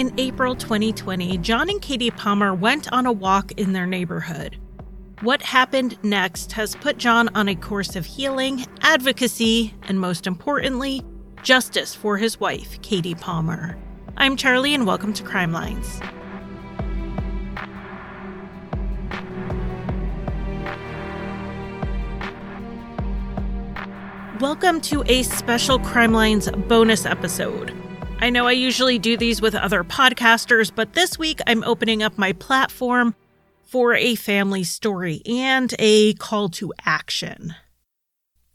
In April 2020, John and Katie Palmer went on a walk in their neighborhood. What happened next has put John on a course of healing, advocacy, and most importantly, justice for his wife, Katie Palmer. I'm Charlie, and welcome to Crime Lines. Welcome to a special Crime Lines bonus episode. I know I usually do these with other podcasters, but this week I'm opening up my platform for a family story and a call to action.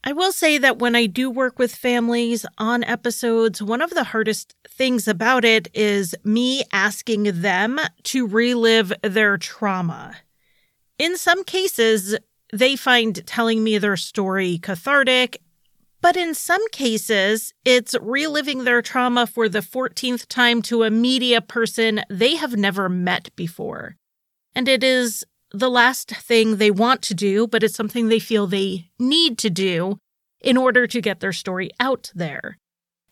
I will say that when I do work with families on episodes, one of the hardest things about it is me asking them to relive their trauma. In some cases, they find telling me their story cathartic but in some cases, it's reliving their trauma for the 14th time to a media person they have never met before. And it is the last thing they want to do, but it's something they feel they need to do in order to get their story out there.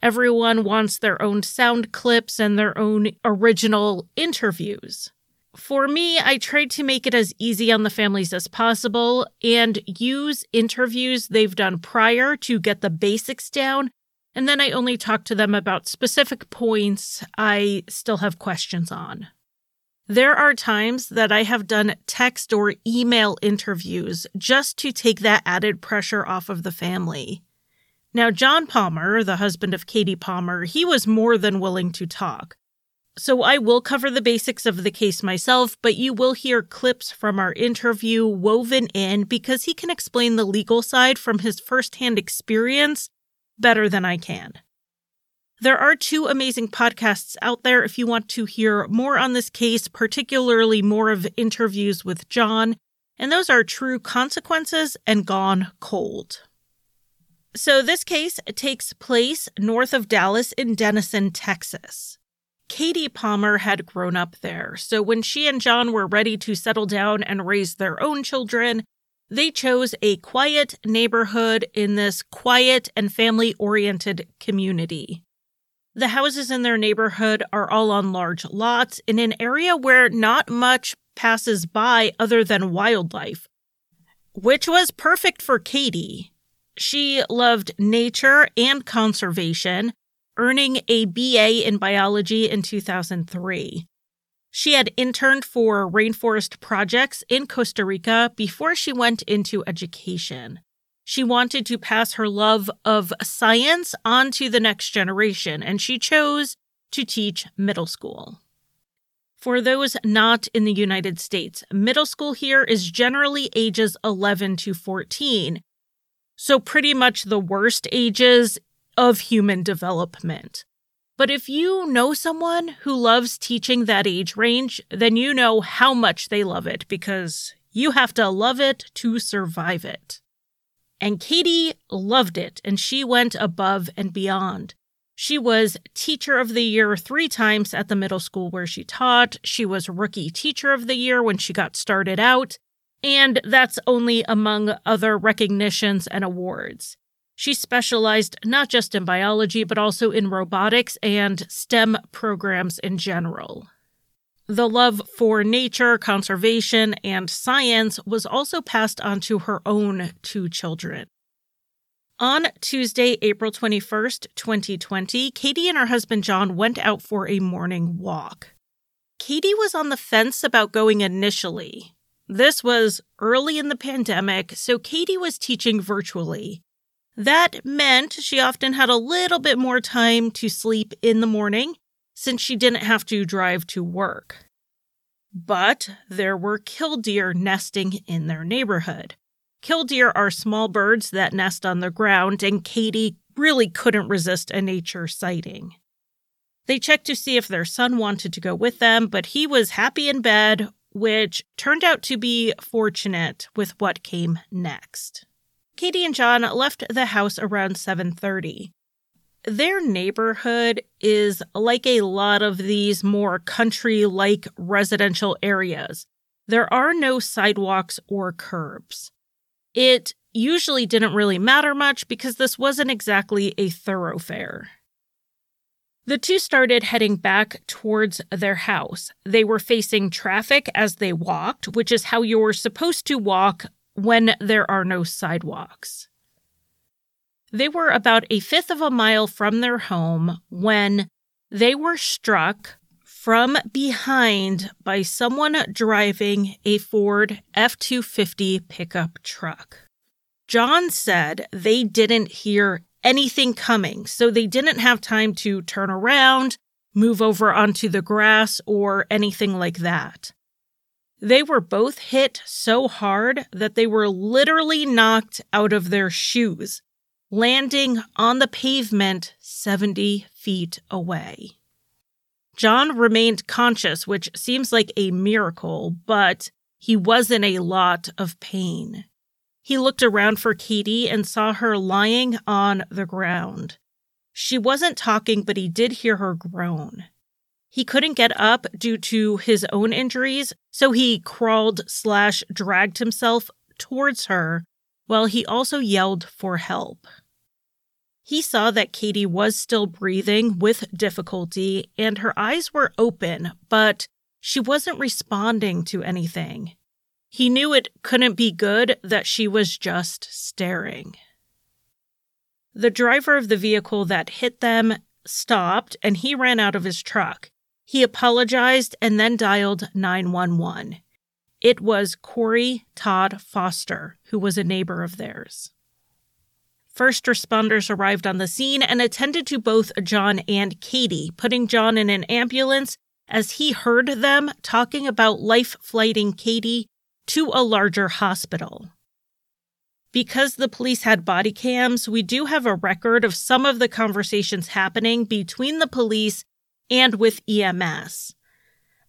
Everyone wants their own sound clips and their own original interviews. For me, I tried to make it as easy on the families as possible and use interviews they've done prior to get the basics down. And then I only talk to them about specific points I still have questions on. There are times that I have done text or email interviews just to take that added pressure off of the family. Now, John Palmer, the husband of Katie Palmer, he was more than willing to talk. So I will cover the basics of the case myself, but you will hear clips from our interview woven in because he can explain the legal side from his firsthand experience better than I can. There are two amazing podcasts out there if you want to hear more on this case, particularly more of interviews with John, and those are True Consequences and Gone Cold. So, this case takes place north of Dallas in Denison, Texas. Katie Palmer had grown up there, so when she and John were ready to settle down and raise their own children, they chose a quiet neighborhood in this quiet and family oriented community. The houses in their neighborhood are all on large lots in an area where not much passes by other than wildlife, which was perfect for Katie. She loved nature and conservation, earning a BA in biology in 2003. She had interned for rainforest projects in Costa Rica before she went into education. She wanted to pass her love of science on to the next generation, and she chose to teach middle school. For those not in the United States, middle school here is generally ages 11 to 14. So, pretty much the worst ages of human development. But if you know someone who loves teaching that age range, then you know how much they love it because you have to love it to survive it. And Katie loved it and she went above and beyond. She was Teacher of the Year three times at the middle school where she taught. She was Rookie Teacher of the Year when she got started out. And that's only among other recognitions and awards. She specialized not just in biology, but also in robotics and STEM programs in general. The love for nature, conservation, and science was also passed on to her own two children. On Tuesday, April 21st, 2020, Katie and her husband John went out for a morning walk. Katie was on the fence about going initially. This was early in the pandemic, so Katie was teaching virtually. That meant she often had a little bit more time to sleep in the morning since she didn't have to drive to work. But there were killdeer nesting in their neighborhood. Killdeer are small birds that nest on the ground, and Katie really couldn't resist a nature sighting. They checked to see if their son wanted to go with them, but he was happy in bed, which turned out to be fortunate with what came next. Katie and John left the house around 7:30. Their neighborhood is like a lot of these more country-like residential areas. There are no sidewalks or curbs. It usually didn't really matter much because this wasn't exactly a thoroughfare. The two started heading back towards their house. They were facing traffic as they walked, which is how you're supposed to walk when there are no sidewalks. They were about a fifth of a mile from their home when they were struck from behind by someone driving a Ford F 250 pickup truck. John said they didn't hear anything coming, so they didn't have time to turn around, move over onto the grass, or anything like that. They were both hit so hard that they were literally knocked out of their shoes landing on the pavement 70 feet away. John remained conscious, which seems like a miracle, but he was in a lot of pain. He looked around for Katie and saw her lying on the ground. She wasn't talking, but he did hear her groan. He couldn't get up due to his own injuries, so he crawled slash dragged himself towards her while he also yelled for help. He saw that Katie was still breathing with difficulty and her eyes were open, but she wasn't responding to anything. He knew it couldn't be good that she was just staring. The driver of the vehicle that hit them stopped and he ran out of his truck. He apologized and then dialed 911. It was Corey Todd Foster, who was a neighbor of theirs. First responders arrived on the scene and attended to both John and Katie, putting John in an ambulance as he heard them talking about life flighting Katie to a larger hospital. Because the police had body cams, we do have a record of some of the conversations happening between the police and with EMS.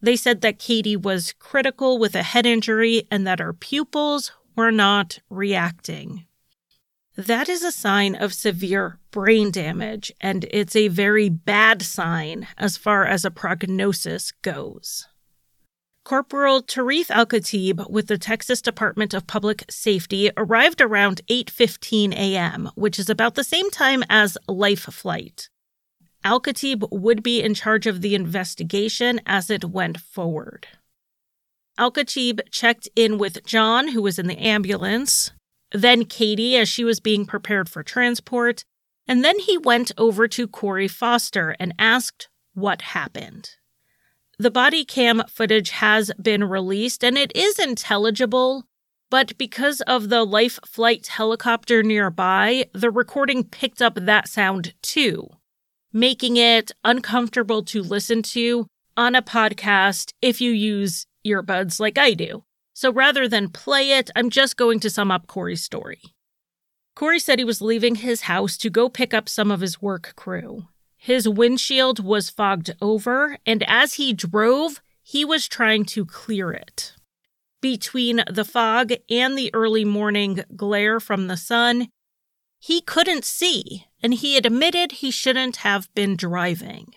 They said that Katie was critical with a head injury and that her pupils were not reacting. That is a sign of severe brain damage, and it's a very bad sign as far as a prognosis goes. Corporal Tarif Al-Khatib with the Texas Department of Public Safety arrived around 8:15 a.m., which is about the same time as Life Flight. Al-Khatib would be in charge of the investigation as it went forward. Al-Khatib checked in with John, who was in the ambulance, then Katie as she was being prepared for transport, and then he went over to Corey Foster and asked what happened. The body cam footage has been released and it is intelligible, but because of the life flight helicopter nearby, the recording picked up that sound too, making it uncomfortable to listen to on a podcast if you use earbuds like I do. So rather than play it, I'm just going to sum up Corey's story. Corey said he was leaving his house to go pick up some of his work crew. His windshield was fogged over, and as he drove, he was trying to clear it. Between the fog and the early morning glare from the sun, he couldn't see, and he admitted he shouldn't have been driving.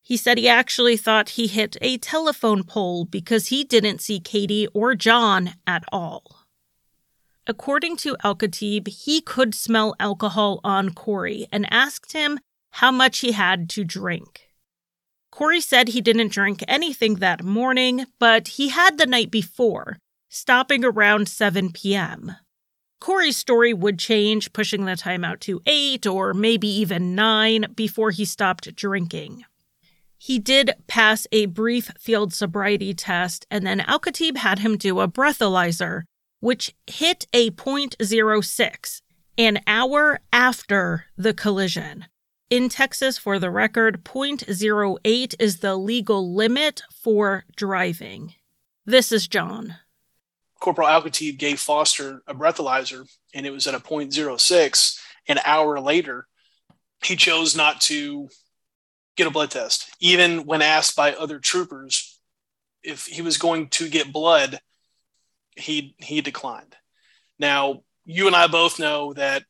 He said he actually thought he hit a telephone pole because he didn't see Katie or John at all. According to Al Khatib, he could smell alcohol on Corey and asked him how much he had to drink. Corey said he didn't drink anything that morning, but he had the night before, stopping around 7 p.m. Corey's story would change, pushing the time out to 8 or maybe even 9 before he stopped drinking. He did pass a brief field sobriety test, and then Al Khatib had him do a breathalyzer, which hit a 0.06 an hour after the collision. In Texas, for the record, 0.08 is the legal limit for driving. This is John. Corporal Al Khatib gave Foster a breathalyzer, and it was at a 0.06. An hour later, he chose not to get a blood test. Even when asked by other troopers if he was going to get blood, he he declined. Now, you and I both know that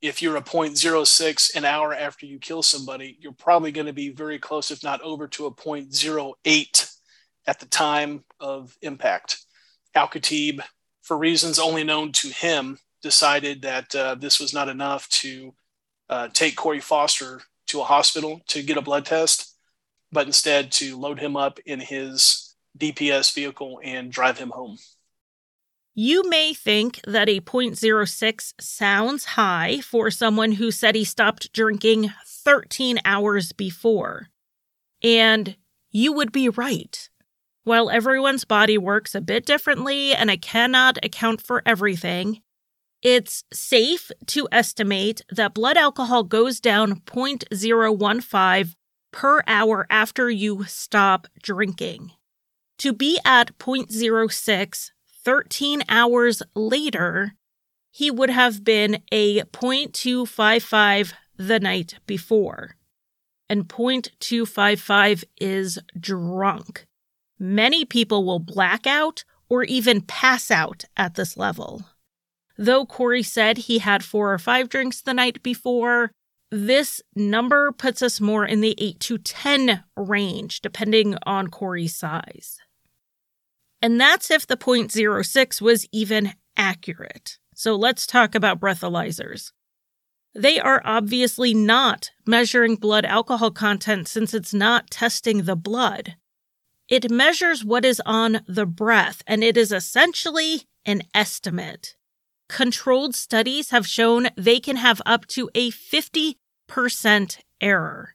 if you're a 0.06 an hour after you kill somebody, you're probably going to be very close, if not over, to a 0.08 at the time of impact. Al Khatib, for reasons only known to him, decided that uh, this was not enough to uh, take Corey Foster to a hospital to get a blood test, but instead to load him up in his DPS vehicle and drive him home. You may think that a 0.06 sounds high for someone who said he stopped drinking 13 hours before. And you would be right. While everyone's body works a bit differently and I cannot account for everything, it's safe to estimate that blood alcohol goes down 0.015 per hour after you stop drinking. To be at 0.06 13 hours later, he would have been a 0.255 the night before. And 0.255 is drunk. Many people will black out or even pass out at this level. Though Corey said he had four or five drinks the night before, this number puts us more in the 8 to 10 range, depending on Corey's size. And that's if the 0.06 was even accurate. So let's talk about breathalyzers. They are obviously not measuring blood alcohol content since it's not testing the blood. It measures what is on the breath, and it is essentially an estimate. Controlled studies have shown they can have up to a 50% error.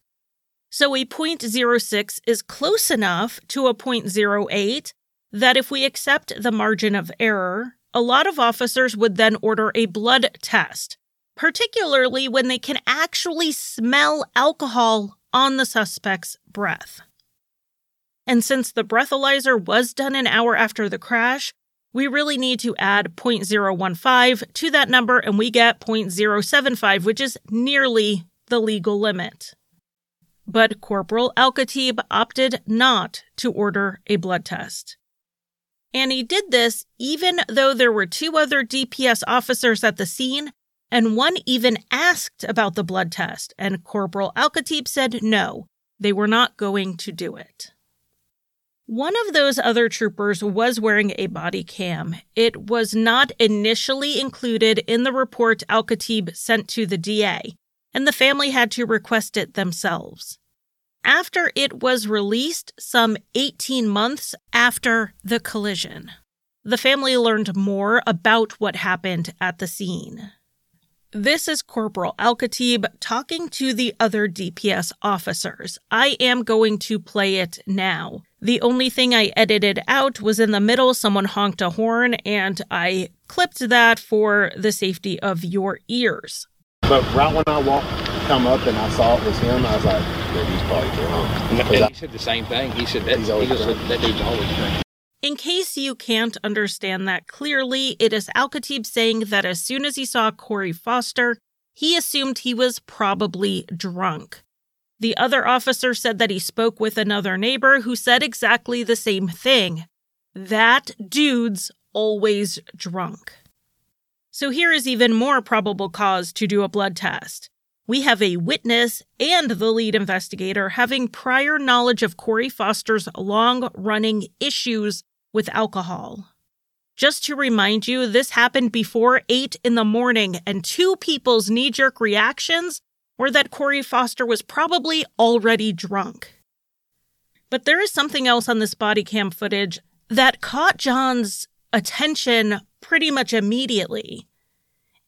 So a 0.06 is close enough to a 0.08 that if we accept the margin of error, a lot of officers would then order a blood test, particularly when they can actually smell alcohol on the suspect's breath. And since the breathalyzer was done an hour after the crash, we really need to add 0.015 to that number and we get 0.075, which is nearly the legal limit. But Corporal Al Khatib opted not to order a blood test. And he did this even though there were two other DPS officers at the scene, and one even asked about the blood test, and Corporal Al Khatib said no, they were not going to do it. One of those other troopers was wearing a body cam. It was not initially included in the report Al Khatib sent to the DA, and the family had to request it themselves. After it was released, some 18 months after the collision, the family learned more about what happened at the scene. This is Corporal Al Khatib talking to the other DPS officers. I am going to play it now. The only thing I edited out was in the middle, someone honked a horn, and I clipped that for the safety of your ears. But right when I walked, come up and I saw it was him, I was like, yeah, he's probably drunk. And, and he said the same thing. He said that, he said, that dude's always drunk. In case you can't understand that clearly, it is Al Khatib saying that as soon as he saw Corey Foster, he assumed he was probably drunk. The other officer said that he spoke with another neighbor who said exactly the same thing. That dude's always drunk. So here is even more probable cause to do a blood test. We have a witness and the lead investigator having prior knowledge of Corey Foster's long running issues with alcohol. Just to remind you, this happened before 8 in the morning, and two people's knee jerk reactions were that Corey Foster was probably already drunk. But there is something else on this body cam footage that caught John's attention pretty much immediately.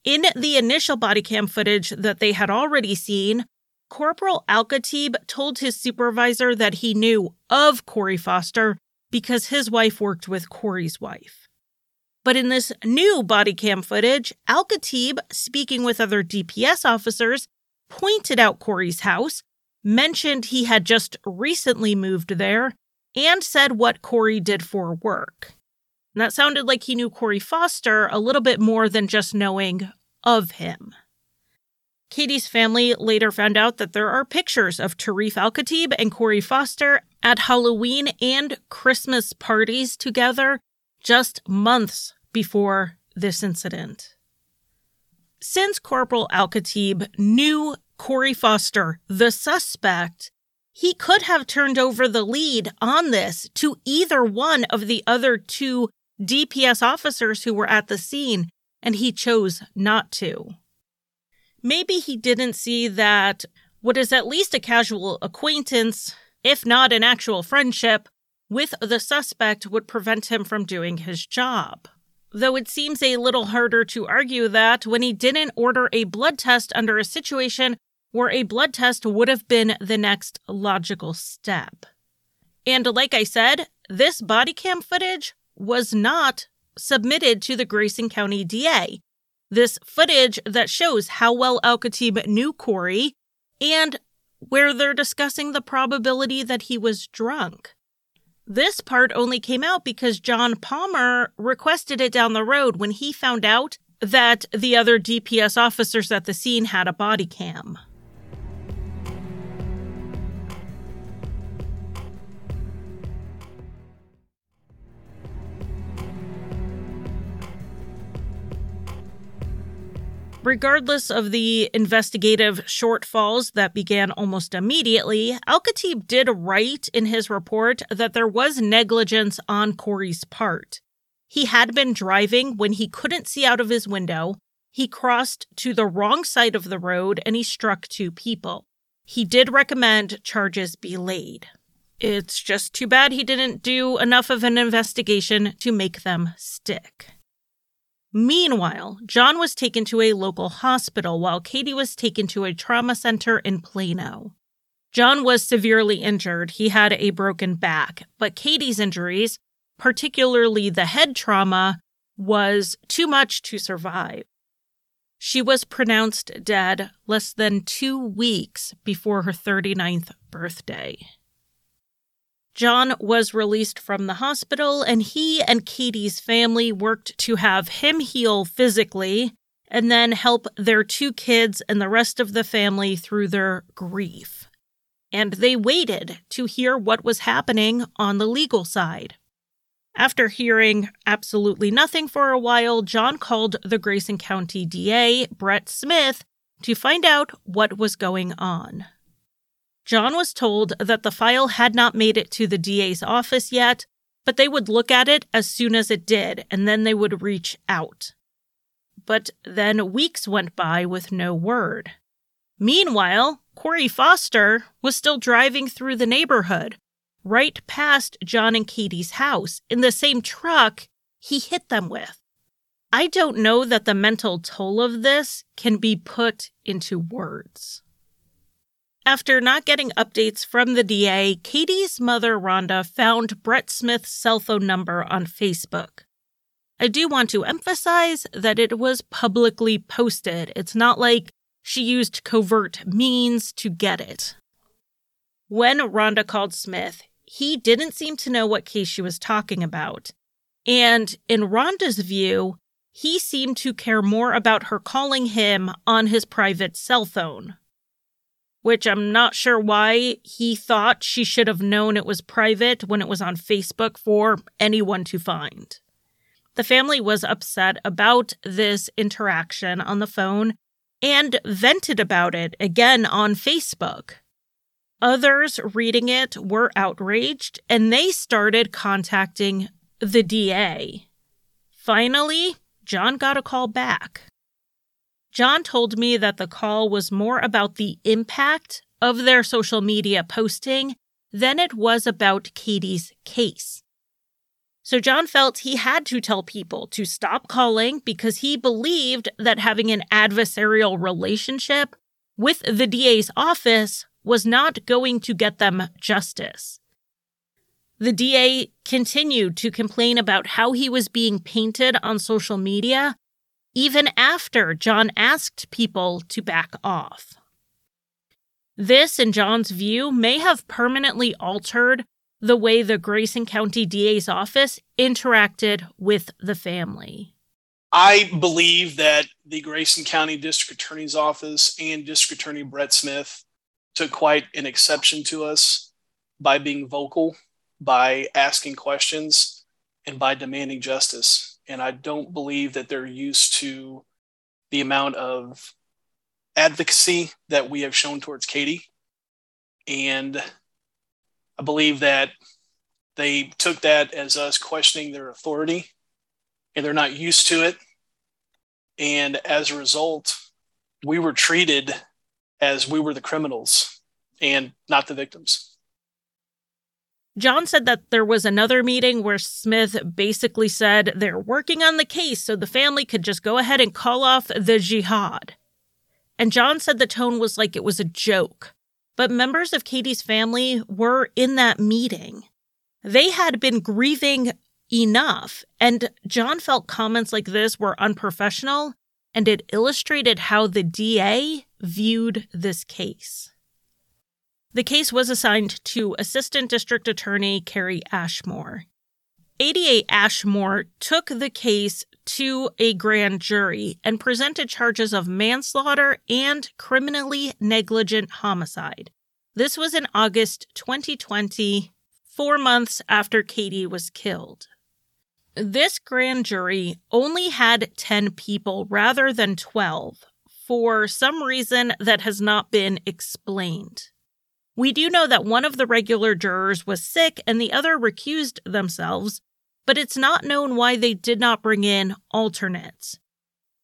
In the initial body cam footage that they had already seen, Corporal Al Khatib told his supervisor that he knew of Corey Foster because his wife worked with Corey's wife. But in this new body cam footage, Al Khatib, speaking with other DPS officers, pointed out Corey's house, mentioned he had just recently moved there, and said what Corey did for work. And that sounded like he knew Corey Foster a little bit more than just knowing of him. Katie's family later found out that there are pictures of Tarif Al Khatib and Corey Foster at Halloween and Christmas parties together just months before this incident. Since Corporal Al Khatib knew Corey Foster, the suspect, he could have turned over the lead on this to either one of the other two DPS officers who were at the scene, and he chose not to. Maybe he didn't see that what is at least a casual acquaintance, if not an actual friendship, with the suspect would prevent him from doing his job. Though it seems a little harder to argue that when he didn't order a blood test under a situation where a blood test would have been the next logical step. And like I said, this body cam footage was not submitted to the Grayson County DA. This footage that shows how well Al Khatib knew Corey and where they're discussing the probability that he was drunk. This part only came out because John Palmer requested it down the road when he found out that the other DPS officers at the scene had a body cam. Regardless of the investigative shortfalls that began almost immediately, Al Khatib did write in his report that there was negligence on Corey's part. He had been driving when he couldn't see out of his window. He crossed to the wrong side of the road and he struck two people. He did recommend charges be laid. It's just too bad he didn't do enough of an investigation to make them stick. Meanwhile, John was taken to a local hospital while Katie was taken to a trauma center in Plano. John was severely injured. He had a broken back, but Katie's injuries, particularly the head trauma, was too much to survive. She was pronounced dead less than two weeks before her 39th birthday. John was released from the hospital, and he and Katie's family worked to have him heal physically and then help their two kids and the rest of the family through their grief. And they waited to hear what was happening on the legal side. After hearing absolutely nothing for a while, John called the Grayson County DA, Brett Smith, to find out what was going on. John was told that the file had not made it to the DA's office yet, but they would look at it as soon as it did, and then they would reach out. But then weeks went by with no word. Meanwhile, Corey Foster was still driving through the neighborhood, right past John and Katie's house, in the same truck he hit them with. I don't know that the mental toll of this can be put into words. After not getting updates from the DA, Katie's mother, Rhonda, found Brett Smith's cell phone number on Facebook. I do want to emphasize that it was publicly posted. It's not like she used covert means to get it. When Rhonda called Smith, he didn't seem to know what case she was talking about. And in Rhonda's view, he seemed to care more about her calling him on his private cell phone which I'm not sure why he thought she should have known it was private when it was on Facebook for anyone to find. The family was upset about this interaction on the phone and vented about it again on Facebook. Others reading it were outraged and they started contacting the DA. Finally, John got a call back. John told me that the call was more about the impact of their social media posting than it was about Katie's case. So John felt he had to tell people to stop calling because he believed that having an adversarial relationship with the DA's office was not going to get them justice. The DA continued to complain about how he was being painted on social media even after John asked people to back off. This, in John's view, may have permanently altered the way the Grayson County DA's office interacted with the family. I believe that the Grayson County District Attorney's Office and District Attorney Brett Smith took quite an exception to us by being vocal, by asking questions, and by demanding justice and I don't believe that they're used to the amount of advocacy that we have shown towards Katie. And I believe that they took that as us questioning their authority and they're not used to it. And as a result, we were treated as we were the criminals and not the victims. John said that there was another meeting where Smith basically said they're working on the case so the family could just go ahead and call off the jihad. And John said the tone was like it was a joke. But members of Katie's family were in that meeting. They had been grieving enough, and John felt comments like this were unprofessional, and it illustrated how the DA viewed this case. The case was assigned to Assistant District Attorney Kerry Ashmore. ADA Ashmore took the case to a grand jury and presented charges of manslaughter and criminally negligent homicide. This was in August 2020, four months after Katie was killed. This grand jury only had 10 people rather than 12 for some reason that has not been explained. We do know that one of the regular jurors was sick and the other recused themselves, but it's not known why they did not bring in alternates.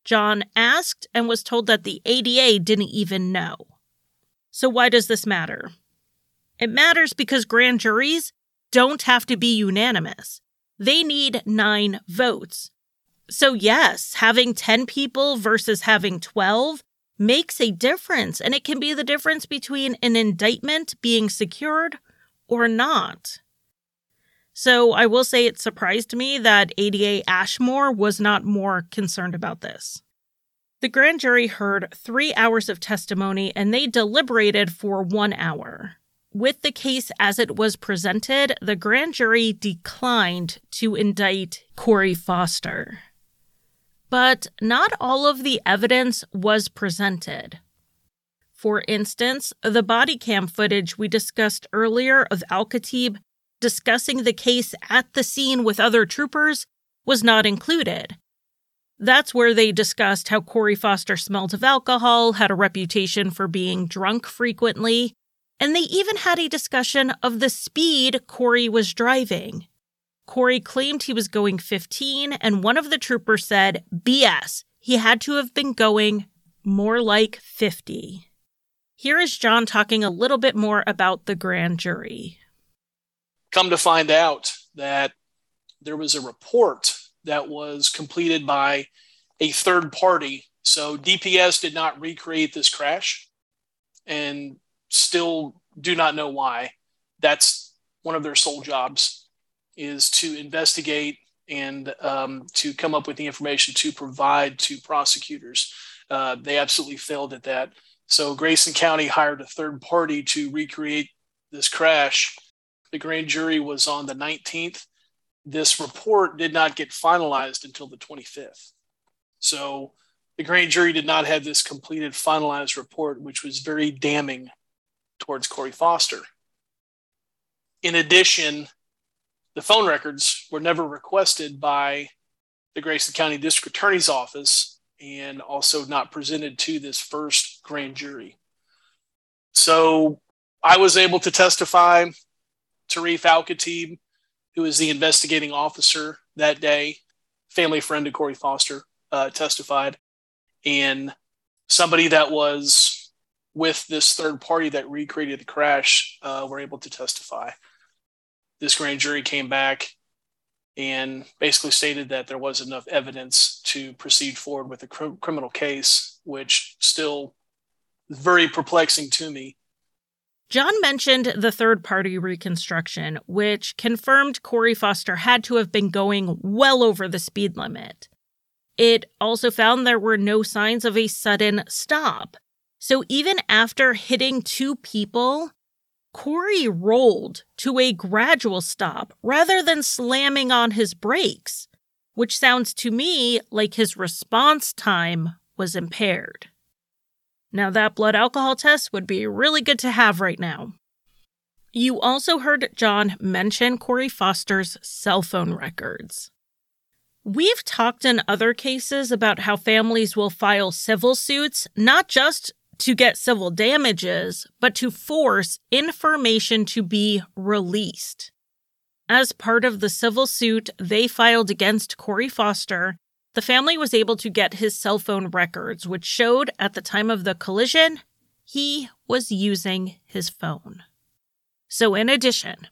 John asked and was told that the ADA didn't even know. So, why does this matter? It matters because grand juries don't have to be unanimous, they need nine votes. So, yes, having 10 people versus having 12 makes a difference, and it can be the difference between an indictment being secured or not. So I will say it surprised me that ADA Ashmore was not more concerned about this. The grand jury heard three hours of testimony and they deliberated for one hour. With the case as it was presented, the grand jury declined to indict Corey Foster. But not all of the evidence was presented. For instance, the body cam footage we discussed earlier of Al Khatib discussing the case at the scene with other troopers was not included. That's where they discussed how Corey Foster smelled of alcohol, had a reputation for being drunk frequently, and they even had a discussion of the speed Corey was driving. Corey claimed he was going 15, and one of the troopers said, BS, he had to have been going more like 50. Here is John talking a little bit more about the grand jury come to find out that there was a report that was completed by a third party. So DPS did not recreate this crash and still do not know why. That's one of their sole jobs is to investigate and um, to come up with the information to provide to prosecutors. Uh, they absolutely failed at that. So Grayson County hired a third party to recreate this crash the grand jury was on the 19th. This report did not get finalized until the 25th. So the grand jury did not have this completed, finalized report, which was very damning towards Corey Foster. In addition, the phone records were never requested by the Grayson County District Attorney's Office and also not presented to this first grand jury. So I was able to testify Tarif Al Khatib, who was the investigating officer that day, family friend of Corey Foster, uh, testified. And somebody that was with this third party that recreated the crash uh, were able to testify. This grand jury came back and basically stated that there was enough evidence to proceed forward with a cr- criminal case, which still very perplexing to me John mentioned the third party reconstruction, which confirmed Corey Foster had to have been going well over the speed limit. It also found there were no signs of a sudden stop. So even after hitting two people, Corey rolled to a gradual stop rather than slamming on his brakes, which sounds to me like his response time was impaired. Now, that blood alcohol test would be really good to have right now. You also heard John mention Corey Foster's cell phone records. We've talked in other cases about how families will file civil suits, not just to get civil damages, but to force information to be released. As part of the civil suit they filed against Corey Foster, the family was able to get his cell phone records, which showed at the time of the collision, he was using his phone. So, in addition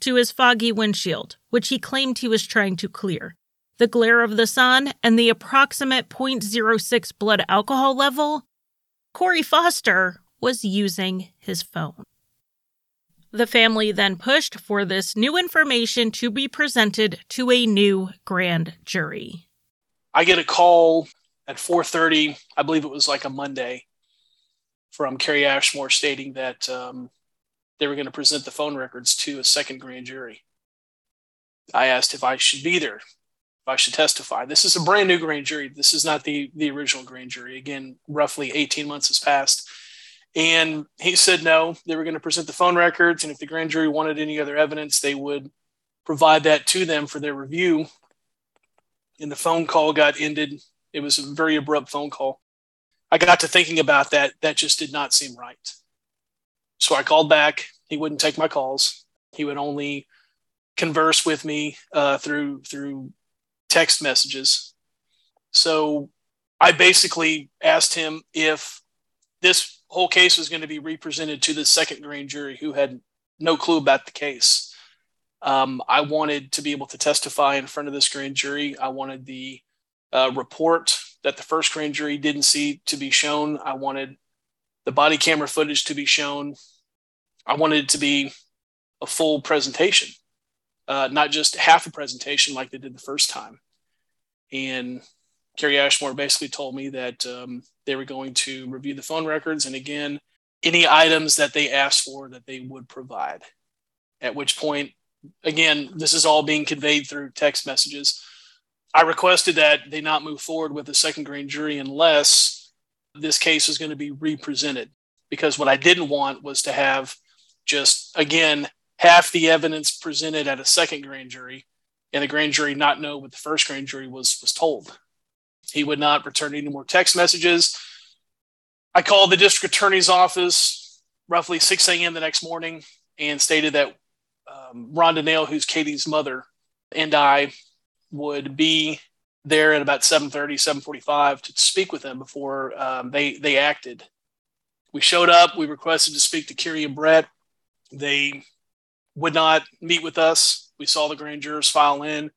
to his foggy windshield, which he claimed he was trying to clear, the glare of the sun, and the approximate 0.06 blood alcohol level, Corey Foster was using his phone. The family then pushed for this new information to be presented to a new grand jury. I get a call at 4:30, I believe it was like a Monday, from Kerry Ashmore stating that um, they were going to present the phone records to a second grand jury. I asked if I should be there, I should testify. This is a brand new grand jury. This is not the the original grand jury. Again, roughly 18 months has passed. And he said no, they were going to present the phone records. And if the grand jury wanted any other evidence, they would provide that to them for their review. And the phone call got ended. It was a very abrupt phone call. I got to thinking about that. That just did not seem right. So I called back. He wouldn't take my calls. He would only converse with me uh, through through text messages. So I basically asked him if this whole case was going to be represented to the second grand jury who had no clue about the case. Um, I wanted to be able to testify in front of this grand jury. I wanted the uh, report that the first grand jury didn't see to be shown. I wanted the body camera footage to be shown. I wanted it to be a full presentation, uh, not just half a presentation like they did the first time. And Kerry Ashmore basically told me that um, they were going to review the phone records and again, any items that they asked for that they would provide. At which point, again, this is all being conveyed through text messages. I requested that they not move forward with a second grand jury unless this case was going to be represented. Because what I didn't want was to have just, again, half the evidence presented at a second grand jury and the grand jury not know what the first grand jury was was told. He would not return any more text messages. I called the district attorney's office roughly 6 a.m. the next morning and stated that um, Rhonda Nail, who's Katie's mother, and I would be there at about 7.30, 7.45 to speak with them before um, they, they acted. We showed up. We requested to speak to Kerry and Brett. They would not meet with us. We saw the grand jurors file in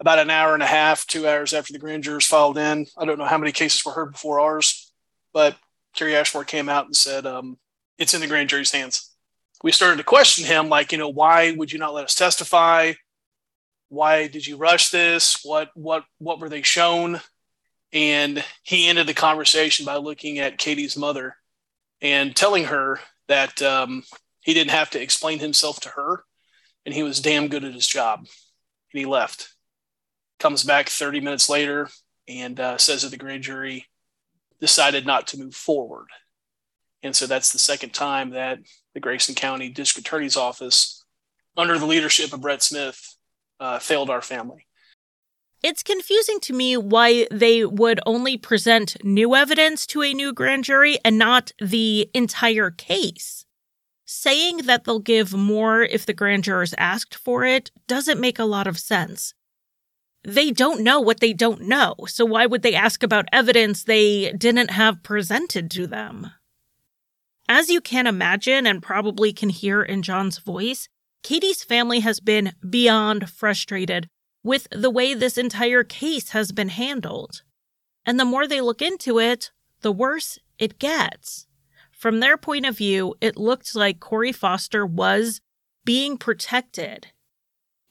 about an hour and a half, two hours after the grand jurors filed in. I don't know how many cases were heard before ours, but Kerry Ashmore came out and said, um, it's in the grand jury's hands. We started to question him, like, you know, why would you not let us testify? Why did you rush this? What what what were they shown? And he ended the conversation by looking at Katie's mother and telling her that um, he didn't have to explain himself to her and he was damn good at his job. And he left comes back 30 minutes later and uh, says that the grand jury decided not to move forward. And so that's the second time that the Grayson County District Attorney's Office, under the leadership of Brett Smith, uh, failed our family. It's confusing to me why they would only present new evidence to a new grand jury and not the entire case. Saying that they'll give more if the grand jurors asked for it doesn't make a lot of sense they don't know what they don't know. So why would they ask about evidence they didn't have presented to them? As you can imagine and probably can hear in John's voice, Katie's family has been beyond frustrated with the way this entire case has been handled. And the more they look into it, the worse it gets. From their point of view, it looked like Corey Foster was being protected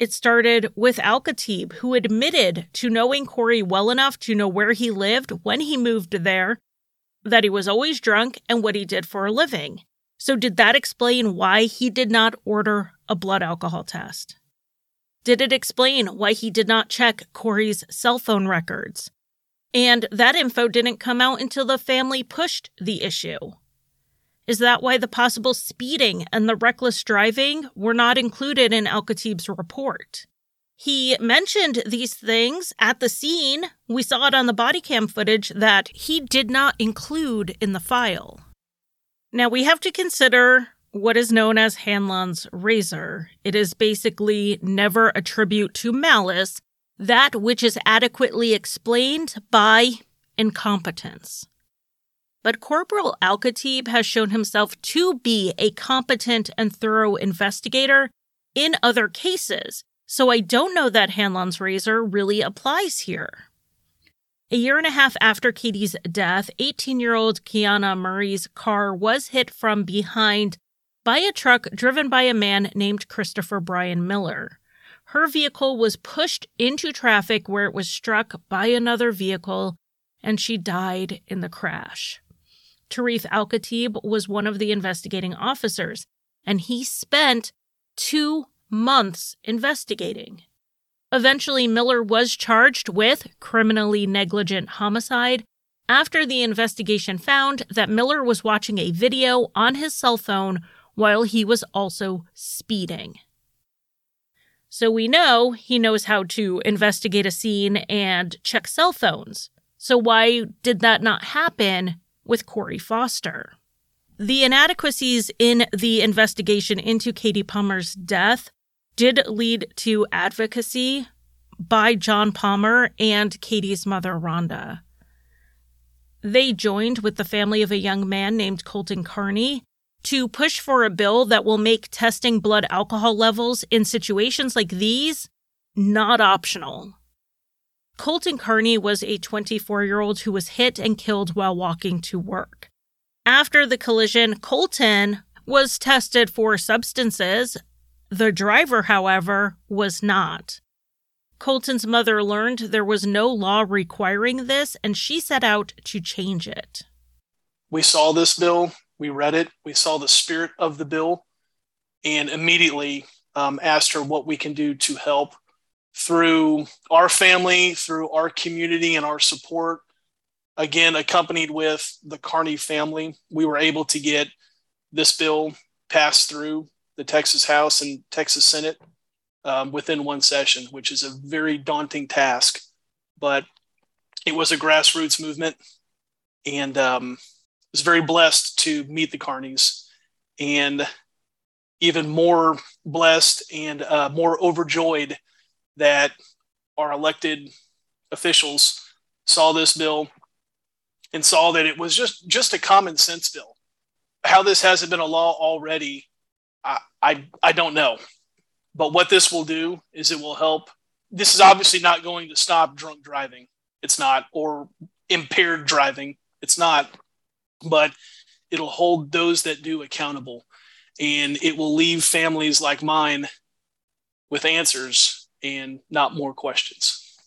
it started with Al-Khatib, who admitted to knowing Corey well enough to know where he lived when he moved there, that he was always drunk, and what he did for a living. So, did that explain why he did not order a blood alcohol test? Did it explain why he did not check Corey's cell phone records? And that info didn't come out until the family pushed the issue. Is that why the possible speeding and the reckless driving were not included in Al-Khatib's report? He mentioned these things at the scene. We saw it on the body cam footage that he did not include in the file. Now we have to consider what is known as Hanlon's razor. It is basically never attribute to malice that which is adequately explained by incompetence. But Corporal Al-Khatib has shown himself to be a competent and thorough investigator in other cases, so I don't know that Hanlon's razor really applies here. A year and a half after Katie's death, 18 year old Kiana Murray's car was hit from behind by a truck driven by a man named Christopher Brian Miller. Her vehicle was pushed into traffic where it was struck by another vehicle, and she died in the crash. Tarif Al Khatib was one of the investigating officers, and he spent two months investigating. Eventually, Miller was charged with criminally negligent homicide after the investigation found that Miller was watching a video on his cell phone while he was also speeding. So we know he knows how to investigate a scene and check cell phones. So why did that not happen with Corey Foster? The inadequacies in the investigation into Katie Palmer's death did lead to advocacy by John Palmer and Katie's mother, Rhonda. They joined with the family of a young man named Colton Carney to push for a bill that will make testing blood alcohol levels in situations like these not optional. Colton Carney was a 24 year old who was hit and killed while walking to work. After the collision, Colton was tested for substances the driver, however, was not. Colton's mother learned there was no law requiring this, and she set out to change it. We saw this bill, we read it, we saw the spirit of the bill, and immediately um, asked her what we can do to help through our family, through our community, and our support. Again, accompanied with the Carney family, we were able to get this bill passed through the Texas House and Texas Senate um, within one session, which is a very daunting task. But it was a grassroots movement, and um, was very blessed to meet the Carneys, and even more blessed and uh, more overjoyed that our elected officials saw this bill and saw that it was just just a common sense bill. How this hasn't been a law already I, I, I don't know. But what this will do is it will help. This is obviously not going to stop drunk driving. It's not, or impaired driving. It's not. But it'll hold those that do accountable. And it will leave families like mine with answers and not more questions.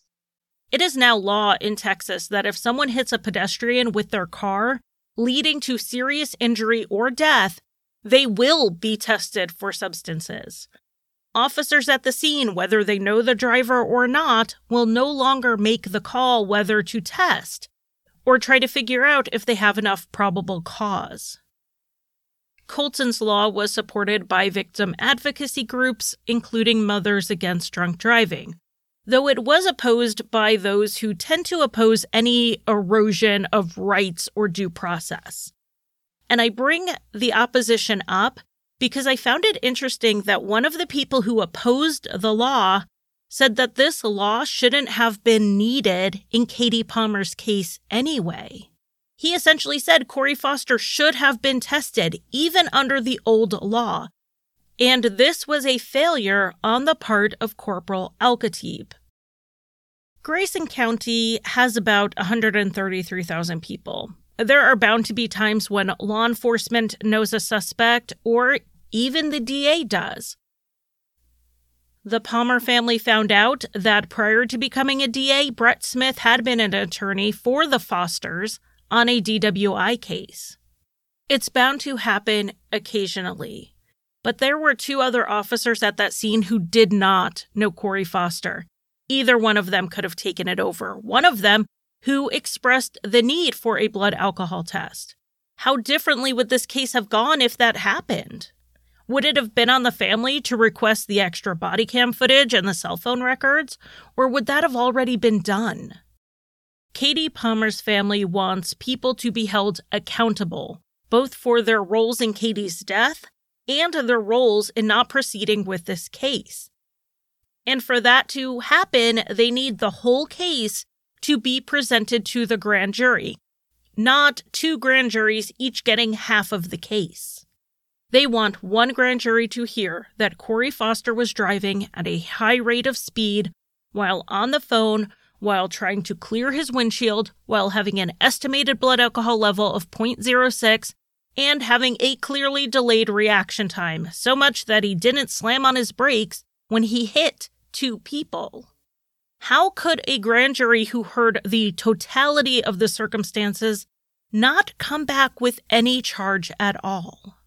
It is now law in Texas that if someone hits a pedestrian with their car, leading to serious injury or death, they will be tested for substances. Officers at the scene, whether they know the driver or not, will no longer make the call whether to test or try to figure out if they have enough probable cause. Colton's law was supported by victim advocacy groups, including Mothers Against Drunk Driving, though it was opposed by those who tend to oppose any erosion of rights or due process. And I bring the opposition up because I found it interesting that one of the people who opposed the law said that this law shouldn't have been needed in Katie Palmer's case anyway. He essentially said Corey Foster should have been tested even under the old law. And this was a failure on the part of Corporal Al-Khatib. Grayson County has about 133,000 people. There are bound to be times when law enforcement knows a suspect, or even the DA does. The Palmer family found out that prior to becoming a DA, Brett Smith had been an attorney for the Fosters on a DWI case. It's bound to happen occasionally. But there were two other officers at that scene who did not know Corey Foster. Either one of them could have taken it over. One of them who expressed the need for a blood alcohol test. How differently would this case have gone if that happened? Would it have been on the family to request the extra body cam footage and the cell phone records, or would that have already been done? Katie Palmer's family wants people to be held accountable, both for their roles in Katie's death and their roles in not proceeding with this case. And for that to happen, they need the whole case to be presented to the grand jury. not two grand juries each getting half of the case. They want one grand jury to hear that Corey Foster was driving at a high rate of speed while on the phone, while trying to clear his windshield, while having an estimated blood alcohol level of 0.06, and having a clearly delayed reaction time, so much that he didn't slam on his brakes when he hit two people. How could a grand jury who heard the totality of the circumstances not come back with any charge at all?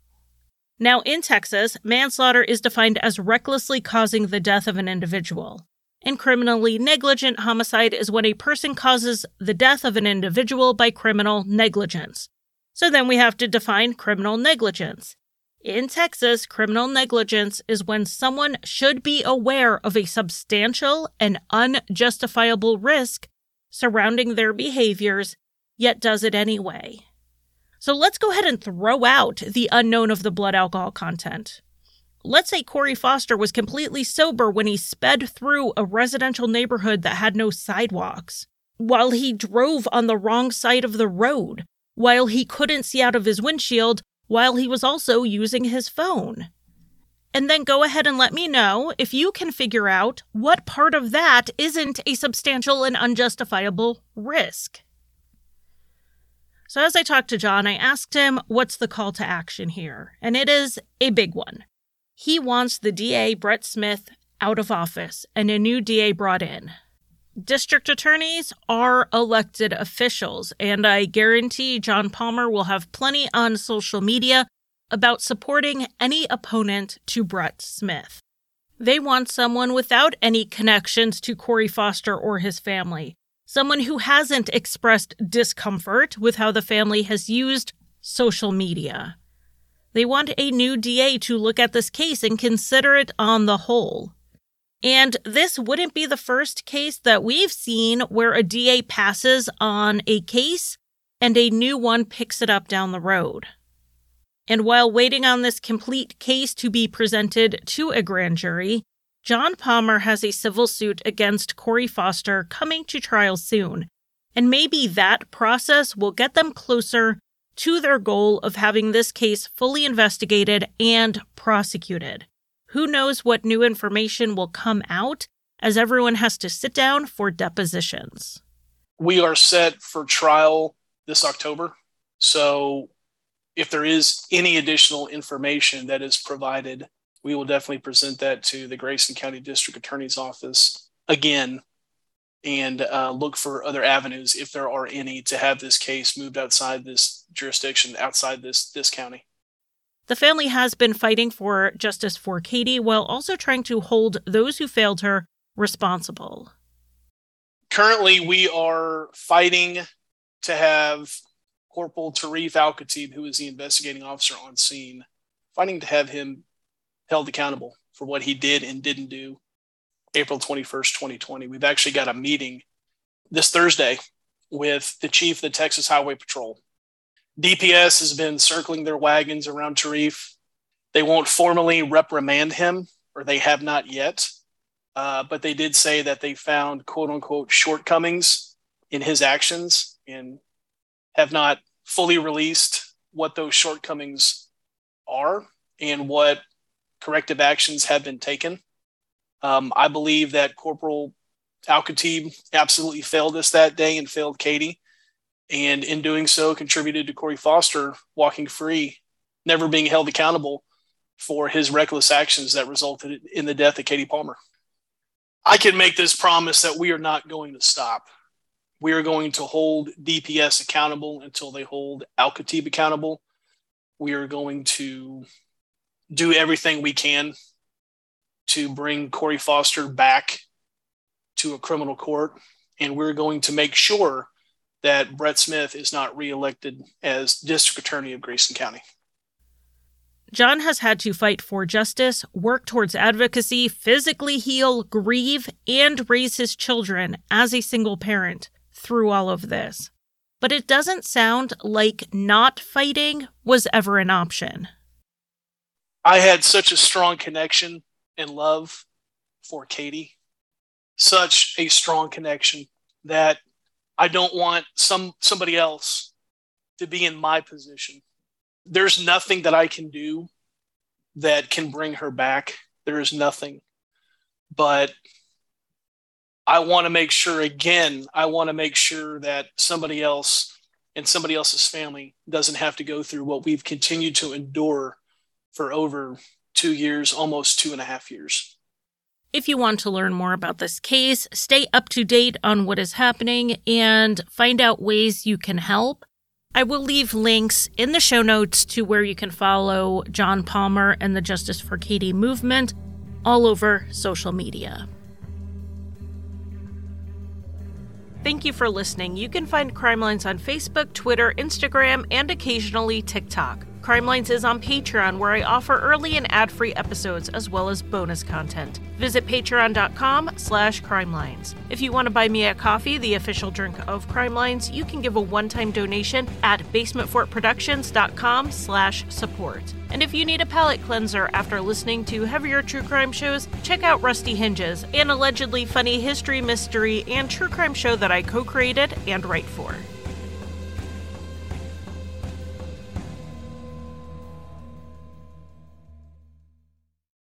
Now, in Texas, manslaughter is defined as recklessly causing the death of an individual. And criminally negligent homicide is when a person causes the death of an individual by criminal negligence. So then we have to define criminal negligence. In Texas, criminal negligence is when someone should be aware of a substantial and unjustifiable risk surrounding their behaviors, yet does it anyway. So let's go ahead and throw out the unknown of the blood alcohol content. Let's say Corey Foster was completely sober when he sped through a residential neighborhood that had no sidewalks, while he drove on the wrong side of the road, while he couldn't see out of his windshield, while he was also using his phone. And then go ahead and let me know if you can figure out what part of that isn't a substantial and unjustifiable risk. So, as I talked to John, I asked him what's the call to action here, and it is a big one. He wants the DA, Brett Smith, out of office and a new DA brought in. District attorneys are elected officials, and I guarantee John Palmer will have plenty on social media about supporting any opponent to Brett Smith. They want someone without any connections to Corey Foster or his family, someone who hasn't expressed discomfort with how the family has used social media. They want a new DA to look at this case and consider it on the whole. And this wouldn't be the first case that we've seen where a DA passes on a case and a new one picks it up down the road. And while waiting on this complete case to be presented to a grand jury, John Palmer has a civil suit against Corey Foster coming to trial soon, and maybe that process will get them closer to their goal of having this case fully investigated and prosecuted. Who knows what new information will come out as everyone has to sit down for depositions? We are set for trial this October. So if there is any additional information that is provided we will definitely present that to the Grayson County District Attorney's Office again and uh, look for other avenues if there are any to have this case moved outside this jurisdiction, outside this this county. The family has been fighting for justice for Katie while also trying to hold those who failed her responsible. Currently, we are fighting to have Corporal Tarif Al Khatib, who is the investigating officer on scene, fighting to have him held accountable for what he did and didn't do April 21st, 2020. We've actually got a meeting this Thursday with the chief of the Texas Highway Patrol. DPS has been circling their wagons around Tarif. They won't formally reprimand him, or they have not yet, uh, but they did say that they found quote unquote shortcomings in his actions and have not fully released what those shortcomings are and what corrective actions have been taken. Um, I believe that Corporal Al Khatib absolutely failed us that day and failed Katie. And in doing so, contributed to Corey Foster walking free, never being held accountable for his reckless actions that resulted in the death of Katie Palmer. I can make this promise that we are not going to stop. We are going to hold DPS accountable until they hold Al Khatib accountable. We are going to do everything we can to bring Corey Foster back to a criminal court. And we're going to make sure that Brett Smith is not reelected as district attorney of Grayson County. John has had to fight for justice, work towards advocacy, physically heal, grieve, and raise his children as a single parent through all of this. But it doesn't sound like not fighting was ever an option. I had such a strong connection and love for Katie, such a strong connection that I don't want some somebody else to be in my position. There's nothing that I can do that can bring her back. There is nothing. But I want to make sure, again, I want to make sure that somebody else and somebody else's family doesn't have to go through what we've continued to endure for over two years, almost two and a half years. If you want to learn more about this case, stay up to date on what is happening, and find out ways you can help, I will leave links in the show notes to where you can follow John Palmer and the Justice for Katie movement all over social media. Thank you for listening. You can find Crime Lines on Facebook, Twitter, Instagram, and occasionally TikTok. Crime Lines is on Patreon, where I offer early and ad-free episodes as well as bonus content. Visit patreon.com slash crimelines. If you want to buy me a coffee, the official drink of Crime Lines, you can give a one-time donation at basementfortproductions.com slash support. And if you need a palate cleanser after listening to heavier true crime shows, check out Rusty Hinges, an allegedly funny history, mystery, and true crime show that I co created and write for.